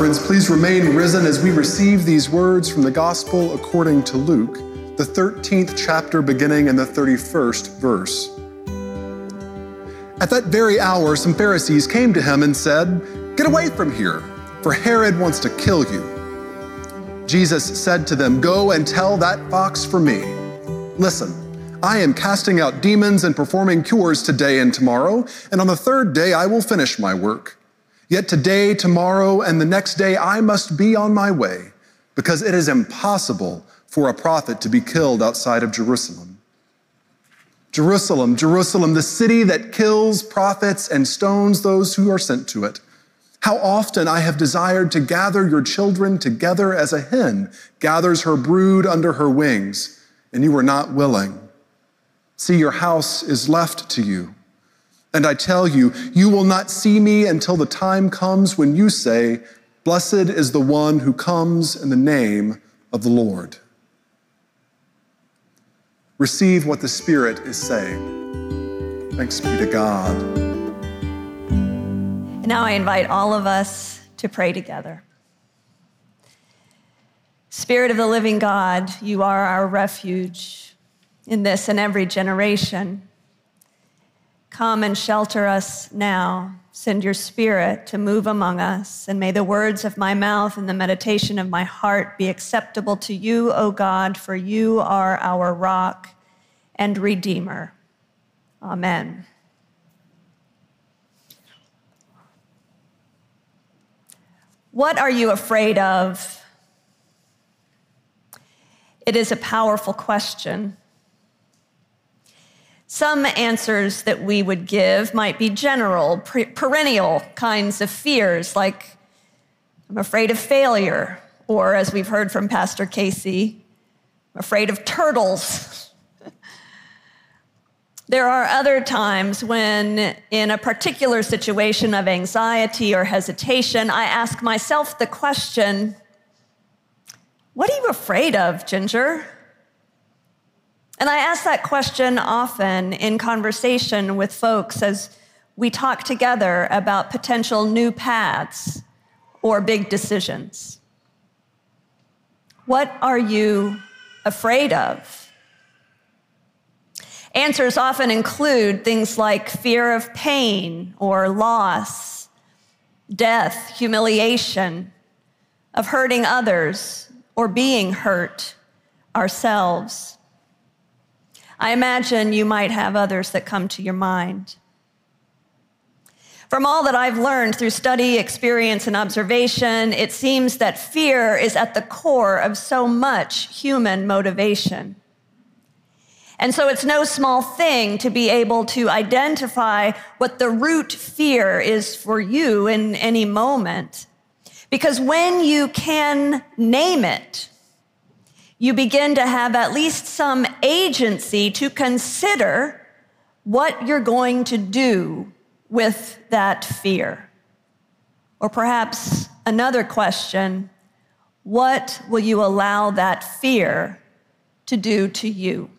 friends, please remain risen as we receive these words from the Gospel according to Luke, the 13th chapter, beginning in the 31st verse. At that very hour, some Pharisees came to him and said, Get away from here, for Herod wants to kill you. Jesus said to them, Go and tell that fox for me. Listen, I am casting out demons and performing cures today and tomorrow, and on the third day I will finish my work. Yet today, tomorrow, and the next day I must be on my way, because it is impossible for a prophet to be killed outside of Jerusalem. Jerusalem, Jerusalem, the city that kills prophets and stones those who are sent to it. How often I have desired to gather your children together as a hen gathers her brood under her wings, and you were not willing. See, your house is left to you. And I tell you, you will not see me until the time comes when you say, Blessed is the one who comes in the name of the Lord. Receive what the Spirit is saying. Thanks be to God. Now I invite all of us to pray together. Spirit of the living God, you are our refuge in this and every generation. Come and shelter us now. Send your spirit to move among us, and may the words of my mouth and the meditation of my heart be acceptable to you, O God, for you are our rock and redeemer. Amen. What are you afraid of? It is a powerful question. Some answers that we would give might be general, perennial kinds of fears, like I'm afraid of failure, or as we've heard from Pastor Casey, I'm afraid of turtles. there are other times when, in a particular situation of anxiety or hesitation, I ask myself the question What are you afraid of, Ginger? And I ask that question often in conversation with folks as we talk together about potential new paths or big decisions. What are you afraid of? Answers often include things like fear of pain or loss, death, humiliation, of hurting others or being hurt ourselves. I imagine you might have others that come to your mind. From all that I've learned through study, experience, and observation, it seems that fear is at the core of so much human motivation. And so it's no small thing to be able to identify what the root fear is for you in any moment. Because when you can name it, you begin to have at least some agency to consider what you're going to do with that fear. Or perhaps another question what will you allow that fear to do to you?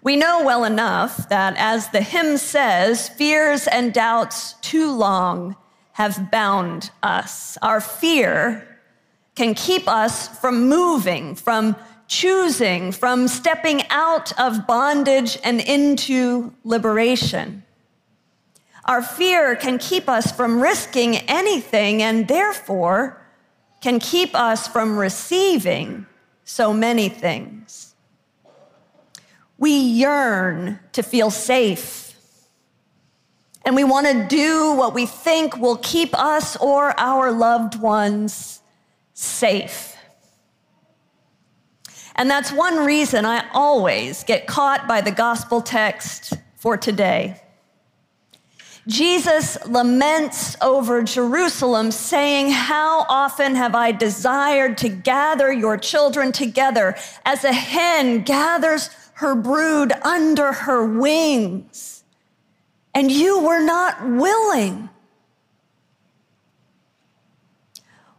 We know well enough that, as the hymn says, fears and doubts too long have bound us. Our fear can keep us from moving, from choosing, from stepping out of bondage and into liberation. Our fear can keep us from risking anything and therefore can keep us from receiving so many things. We yearn to feel safe. And we want to do what we think will keep us or our loved ones safe. And that's one reason I always get caught by the gospel text for today. Jesus laments over Jerusalem, saying, How often have I desired to gather your children together as a hen gathers her brood under her wings, and you were not willing.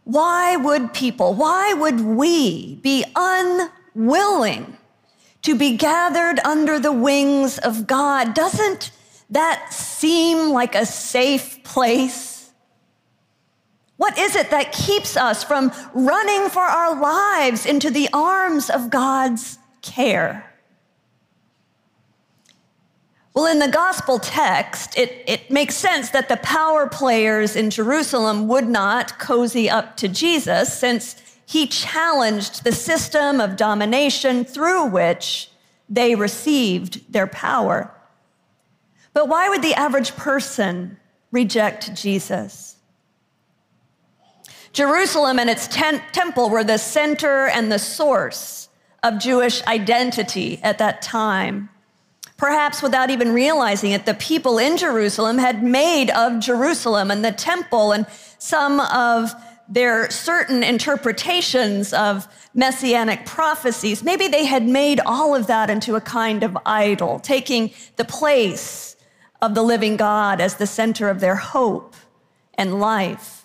Why would people, why would we be unwilling to be gathered under the wings of God? Doesn't that seem like a safe place? What is it that keeps us from running for our lives into the arms of God's care? Well, in the gospel text, it, it makes sense that the power players in Jerusalem would not cozy up to Jesus since he challenged the system of domination through which they received their power. But why would the average person reject Jesus? Jerusalem and its ten- temple were the center and the source of Jewish identity at that time. Perhaps without even realizing it, the people in Jerusalem had made of Jerusalem and the temple and some of their certain interpretations of messianic prophecies. Maybe they had made all of that into a kind of idol, taking the place of the living God as the center of their hope and life.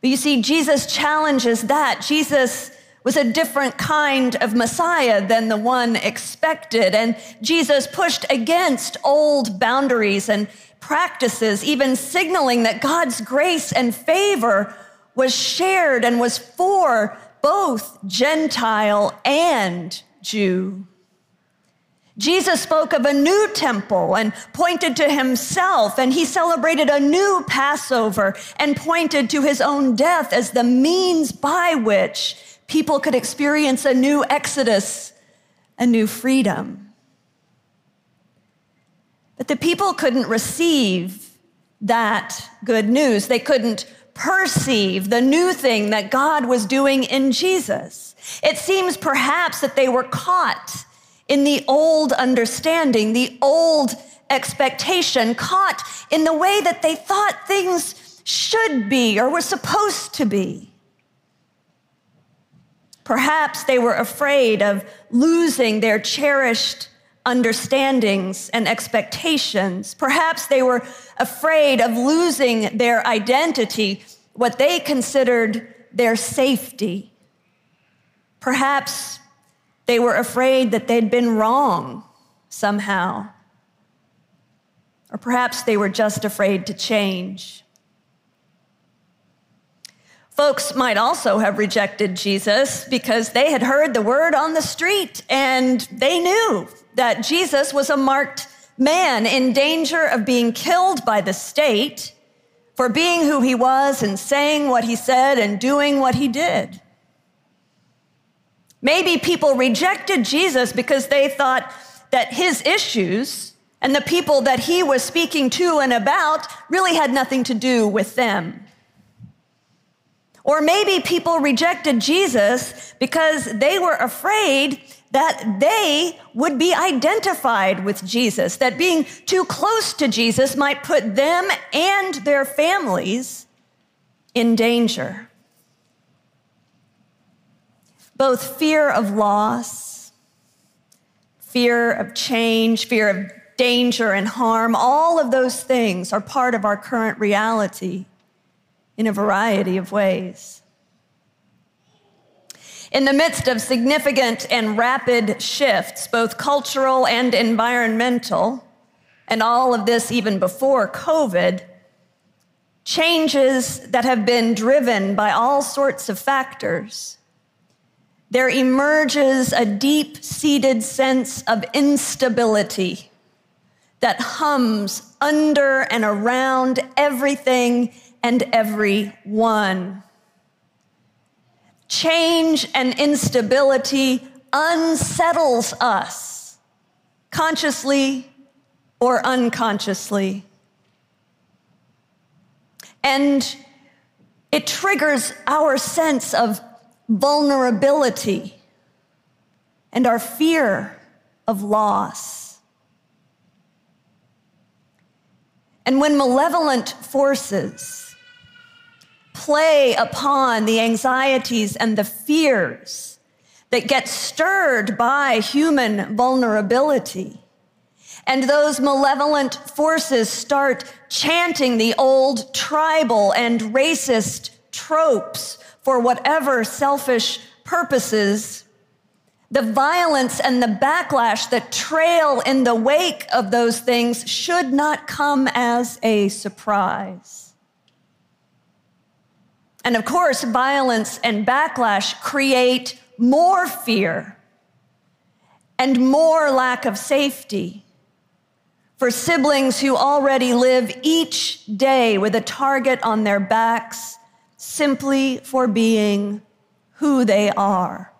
But you see, Jesus challenges that. Jesus was a different kind of Messiah than the one expected. And Jesus pushed against old boundaries and practices, even signaling that God's grace and favor was shared and was for both Gentile and Jew. Jesus spoke of a new temple and pointed to himself, and he celebrated a new Passover and pointed to his own death as the means by which people could experience a new exodus, a new freedom. But the people couldn't receive that good news. They couldn't perceive the new thing that God was doing in Jesus. It seems perhaps that they were caught in the old understanding, the old expectation, caught in the way that they thought things should be or were supposed to be. Perhaps they were afraid of losing their cherished understandings and expectations. Perhaps they were afraid of losing their identity, what they considered their safety. Perhaps they were afraid that they'd been wrong somehow. Or perhaps they were just afraid to change. Folks might also have rejected Jesus because they had heard the word on the street and they knew that Jesus was a marked man in danger of being killed by the state for being who he was and saying what he said and doing what he did. Maybe people rejected Jesus because they thought that his issues and the people that he was speaking to and about really had nothing to do with them. Or maybe people rejected Jesus because they were afraid that they would be identified with Jesus, that being too close to Jesus might put them and their families in danger. Both fear of loss, fear of change, fear of danger and harm, all of those things are part of our current reality in a variety of ways. In the midst of significant and rapid shifts, both cultural and environmental, and all of this even before COVID, changes that have been driven by all sorts of factors, there emerges a deep seated sense of instability that hums under and around everything and every one. Change and instability unsettles us, consciously or unconsciously. And it triggers our sense of vulnerability and our fear of loss. And when malevolent forces play upon the anxieties and the fears that get stirred by human vulnerability. And those malevolent forces start chanting the old tribal and racist tropes for whatever selfish purposes. The violence and the backlash that trail in the wake of those things should not come as a surprise. And of course, violence and backlash create more fear and more lack of safety for siblings who already live each day with a target on their backs simply for being who they are.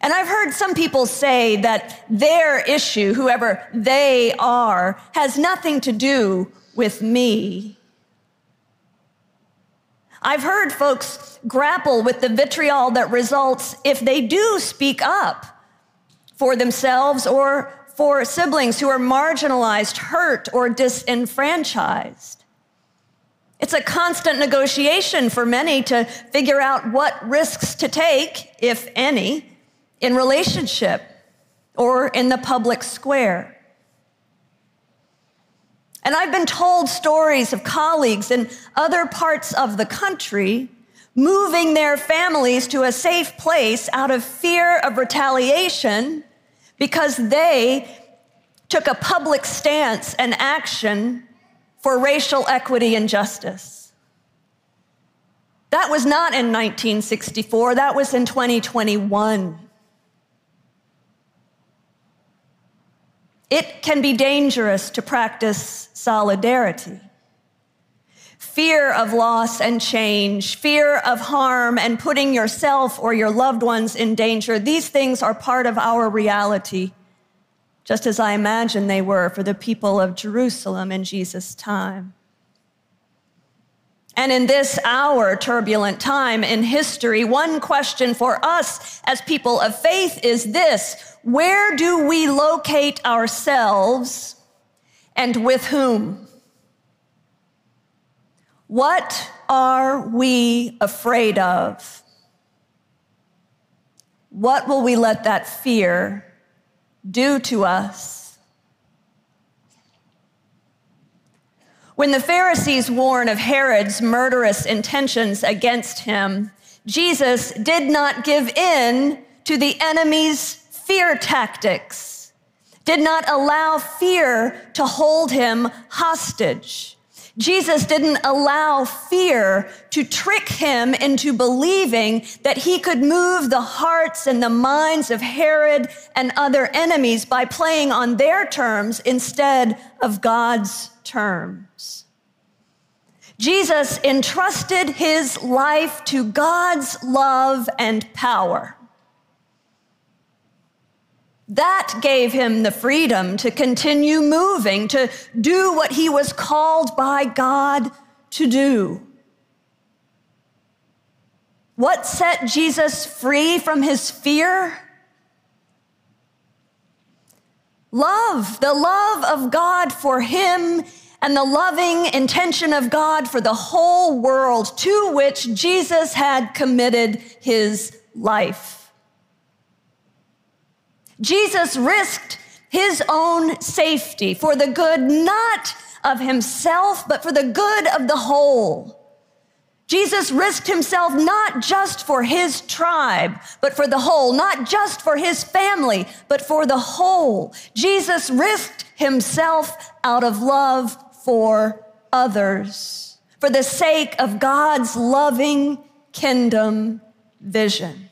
And I've heard some people say that their issue, whoever they are, has nothing to do with me. I've heard folks grapple with the vitriol that results if they do speak up for themselves or for siblings who are marginalized, hurt, or disenfranchised. It's a constant negotiation for many to figure out what risks to take, if any, in relationship or in the public square. And I've been told stories of colleagues in other parts of the country moving their families to a safe place out of fear of retaliation because they took a public stance and action for racial equity and justice. That was not in 1964, that was in 2021. It can be dangerous to practice solidarity. Fear of loss and change, fear of harm and putting yourself or your loved ones in danger, these things are part of our reality, just as I imagine they were for the people of Jerusalem in Jesus' time. And in this our turbulent time in history, one question for us as people of faith is this Where do we locate ourselves and with whom? What are we afraid of? What will we let that fear do to us? When the Pharisees warn of Herod's murderous intentions against him, Jesus did not give in to the enemy's fear tactics, did not allow fear to hold him hostage. Jesus didn't allow fear to trick him into believing that he could move the hearts and the minds of Herod and other enemies by playing on their terms instead of God's terms. Jesus entrusted his life to God's love and power. That gave him the freedom to continue moving, to do what he was called by God to do. What set Jesus free from his fear? Love, the love of God for him and the loving intention of God for the whole world to which Jesus had committed his life. Jesus risked his own safety for the good not of himself, but for the good of the whole. Jesus risked himself not just for his tribe, but for the whole, not just for his family, but for the whole. Jesus risked himself out of love for others, for the sake of God's loving kingdom vision.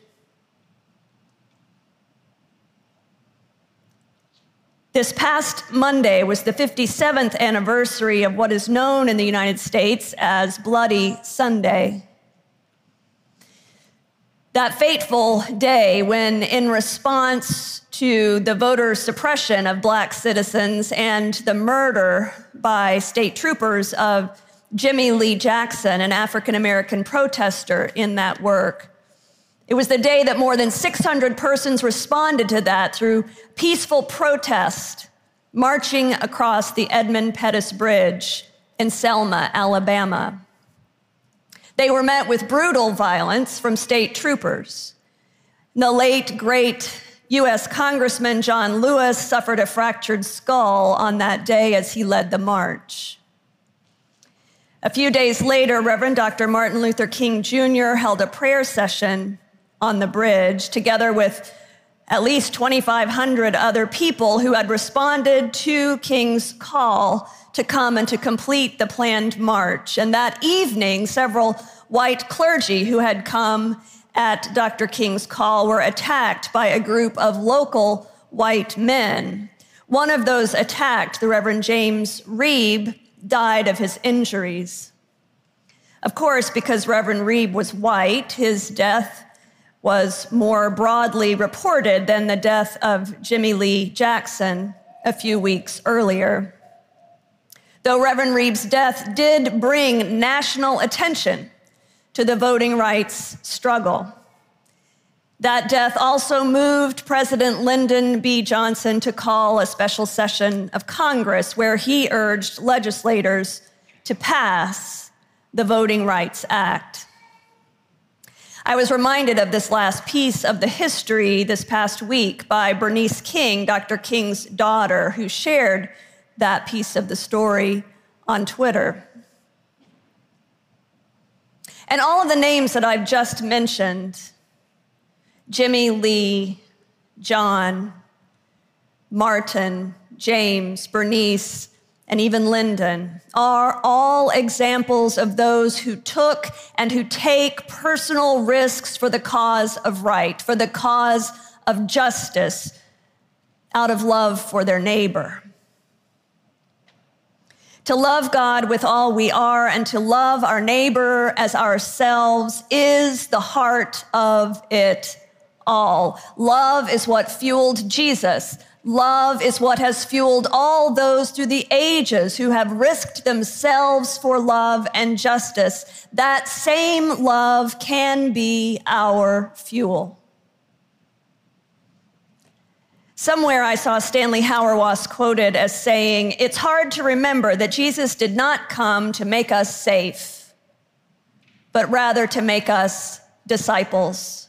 This past Monday was the 57th anniversary of what is known in the United States as Bloody Sunday. That fateful day when, in response to the voter suppression of black citizens and the murder by state troopers of Jimmie Lee Jackson, an African American protester in that work, it was the day that more than 600 persons responded to that through peaceful protest, marching across the Edmund Pettus Bridge in Selma, Alabama. They were met with brutal violence from state troopers. The late, great US Congressman John Lewis suffered a fractured skull on that day as he led the march. A few days later, Reverend Dr. Martin Luther King Jr. held a prayer session on the bridge, together with at least 2,500 other people who had responded to King's call to come and to complete the planned march. And that evening, several white clergy who had come at Dr. King's call were attacked by a group of local white men. One of those attacked, the Reverend James Reeb, died of his injuries. Of course, because Reverend Reeb was white, his death was more broadly reported than the death of Jimmie Lee Jackson a few weeks earlier. Though Reverend Reeb's death did bring national attention to the voting rights struggle. That death also moved President Lyndon B. Johnson to call a special session of Congress where he urged legislators to pass the Voting Rights Act. I was reminded of this last piece of the history this past week by Bernice King, Dr. King's daughter, who shared that piece of the story on Twitter. And all of the names that I've just mentioned Jimmie Lee, John, Martin, James, Bernice, and even Lyndon are all examples of those who took and who take personal risks for the cause of right, for the cause of justice, out of love for their neighbor. To love God with all we are and to love our neighbor as ourselves is the heart of it all. Love is what fueled Jesus. Love is what has fueled all those through the ages who have risked themselves for love and justice. That same love can be our fuel. Somewhere I saw Stanley Hauerwas quoted as saying, It's hard to remember that Jesus did not come to make us safe, but rather to make us disciples.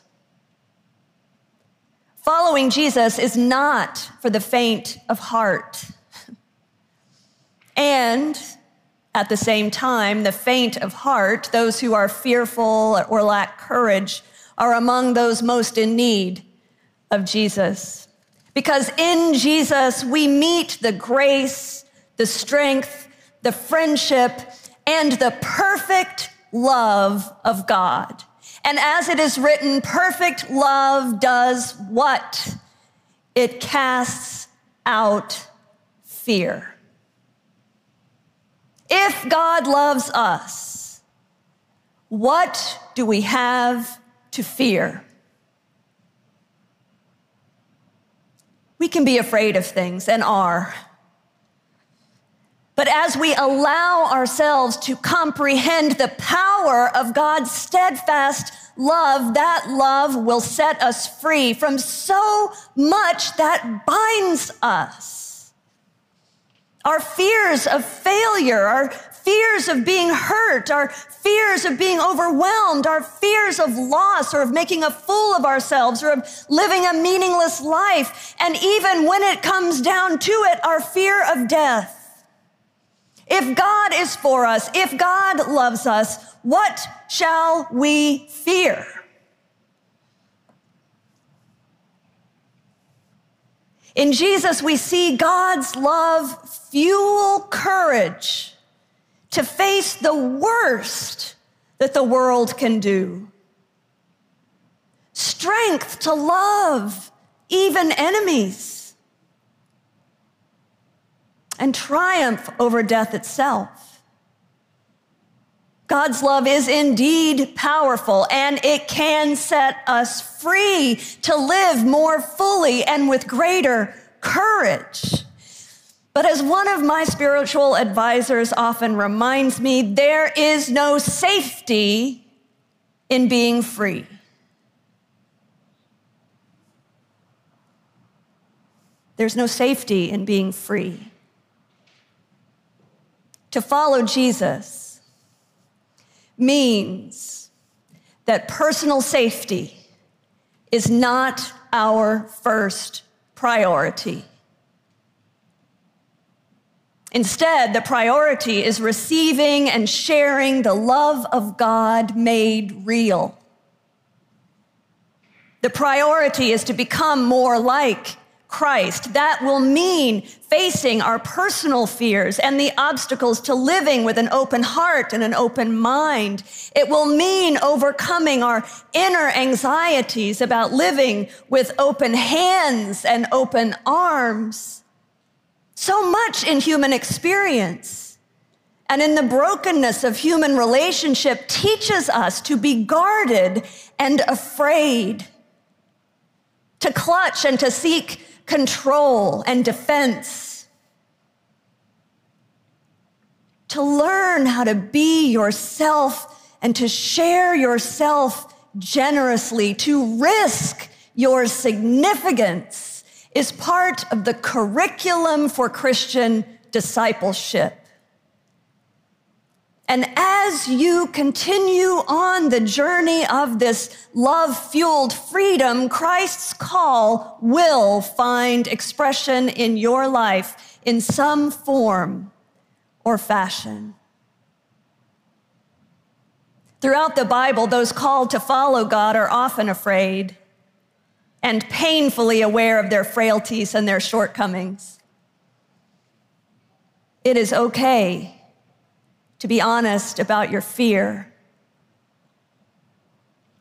Following Jesus is not for the faint of heart. And at the same time, the faint of heart, those who are fearful or lack courage, are among those most in need of Jesus. Because in Jesus, we meet the grace, the strength, the friendship, and the perfect love of God. And as it is written, perfect love does what? It casts out fear. If God loves us, what do we have to fear? We can be afraid of things and are. But as we allow ourselves to comprehend the power of God's steadfast love, that love will set us free from so much that binds us. Our fears of failure, our fears of being hurt, our fears of being overwhelmed, our fears of loss or of making a fool of ourselves or of living a meaningless life, and even when it comes down to it, our fear of death. If God is for us, if God loves us, what shall we fear? In Jesus, we see God's love fuel courage to face the worst that the world can do. Strength to love even enemies. And triumph over death itself. God's love is indeed powerful and it can set us free to live more fully and with greater courage. But as one of my spiritual advisors often reminds me, there is no safety in being free. There's no safety in being free. To follow Jesus means that personal safety is not our first priority. Instead, the priority is receiving and sharing the love of God made real. The priority is to become more like Christ. That will mean facing our personal fears and the obstacles to living with an open heart and an open mind. It will mean overcoming our inner anxieties about living with open hands and open arms. So much in human experience and in the brokenness of human relationship teaches us to be guarded and afraid, to clutch and to seek control and defense. To learn how to be yourself and to share yourself generously, to risk your significance is part of the curriculum for Christian discipleship. And as you continue on the journey of this love fueled freedom, Christ's call will find expression in your life in some form or fashion. Throughout the Bible, those called to follow God are often afraid and painfully aware of their frailties and their shortcomings. It is okay to be honest about your fear.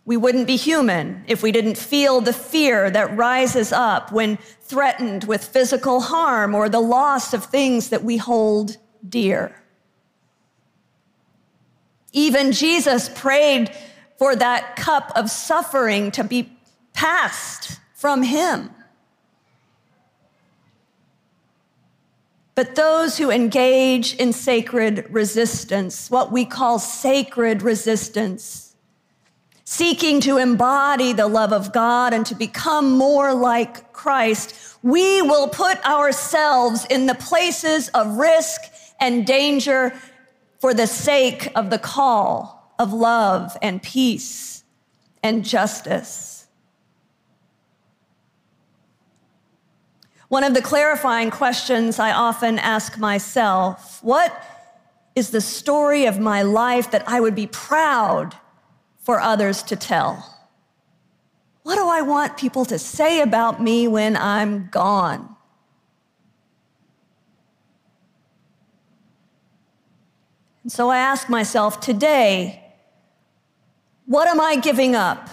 We wouldn't be human if we didn't feel the fear that rises up when threatened with physical harm or the loss of things that we hold dear. Even Jesus prayed for that cup of suffering to be passed from him. But those who engage in sacred resistance, what we call sacred resistance, seeking to embody the love of God and to become more like Christ, we will put ourselves in the places of risk and danger for the sake of the call of love and peace and justice. One of the clarifying questions I often ask myself what is the story of my life that I would be proud for others to tell? What do I want people to say about me when I'm gone? And so I ask myself today, what am I giving up?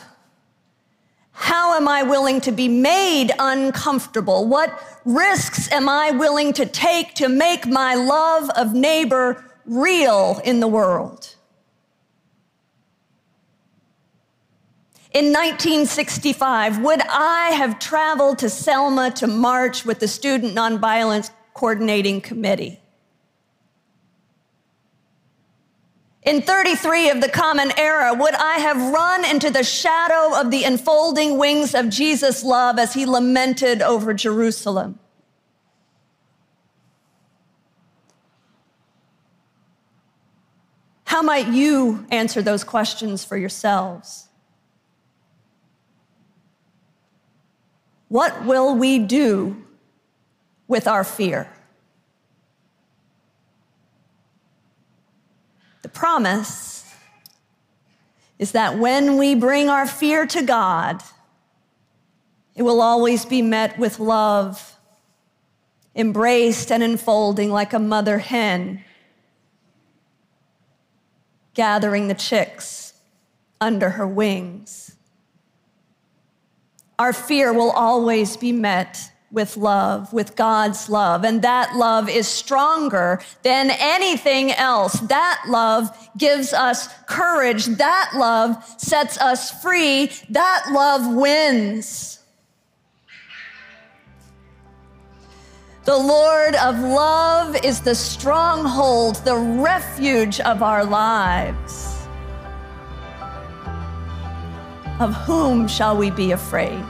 How am I willing to be made uncomfortable? What risks am I willing to take to make my love of neighbor real in the world? In 1965, would I have traveled to Selma to march with the Student Nonviolence Coordinating Committee? In 33 of the Common Era, would I have run into the shadow of the enfolding wings of Jesus' love as he lamented over Jerusalem? How might you answer those questions for yourselves? What will we do with our fear? The promise is that when we bring our fear to God, it will always be met with love, embraced and enfolding like a mother hen, gathering the chicks under her wings. Our fear will always be met with love, with God's love. And that love is stronger than anything else. That love gives us courage. That love sets us free. That love wins. The Lord of love is the stronghold, the refuge of our lives. Of whom shall we be afraid?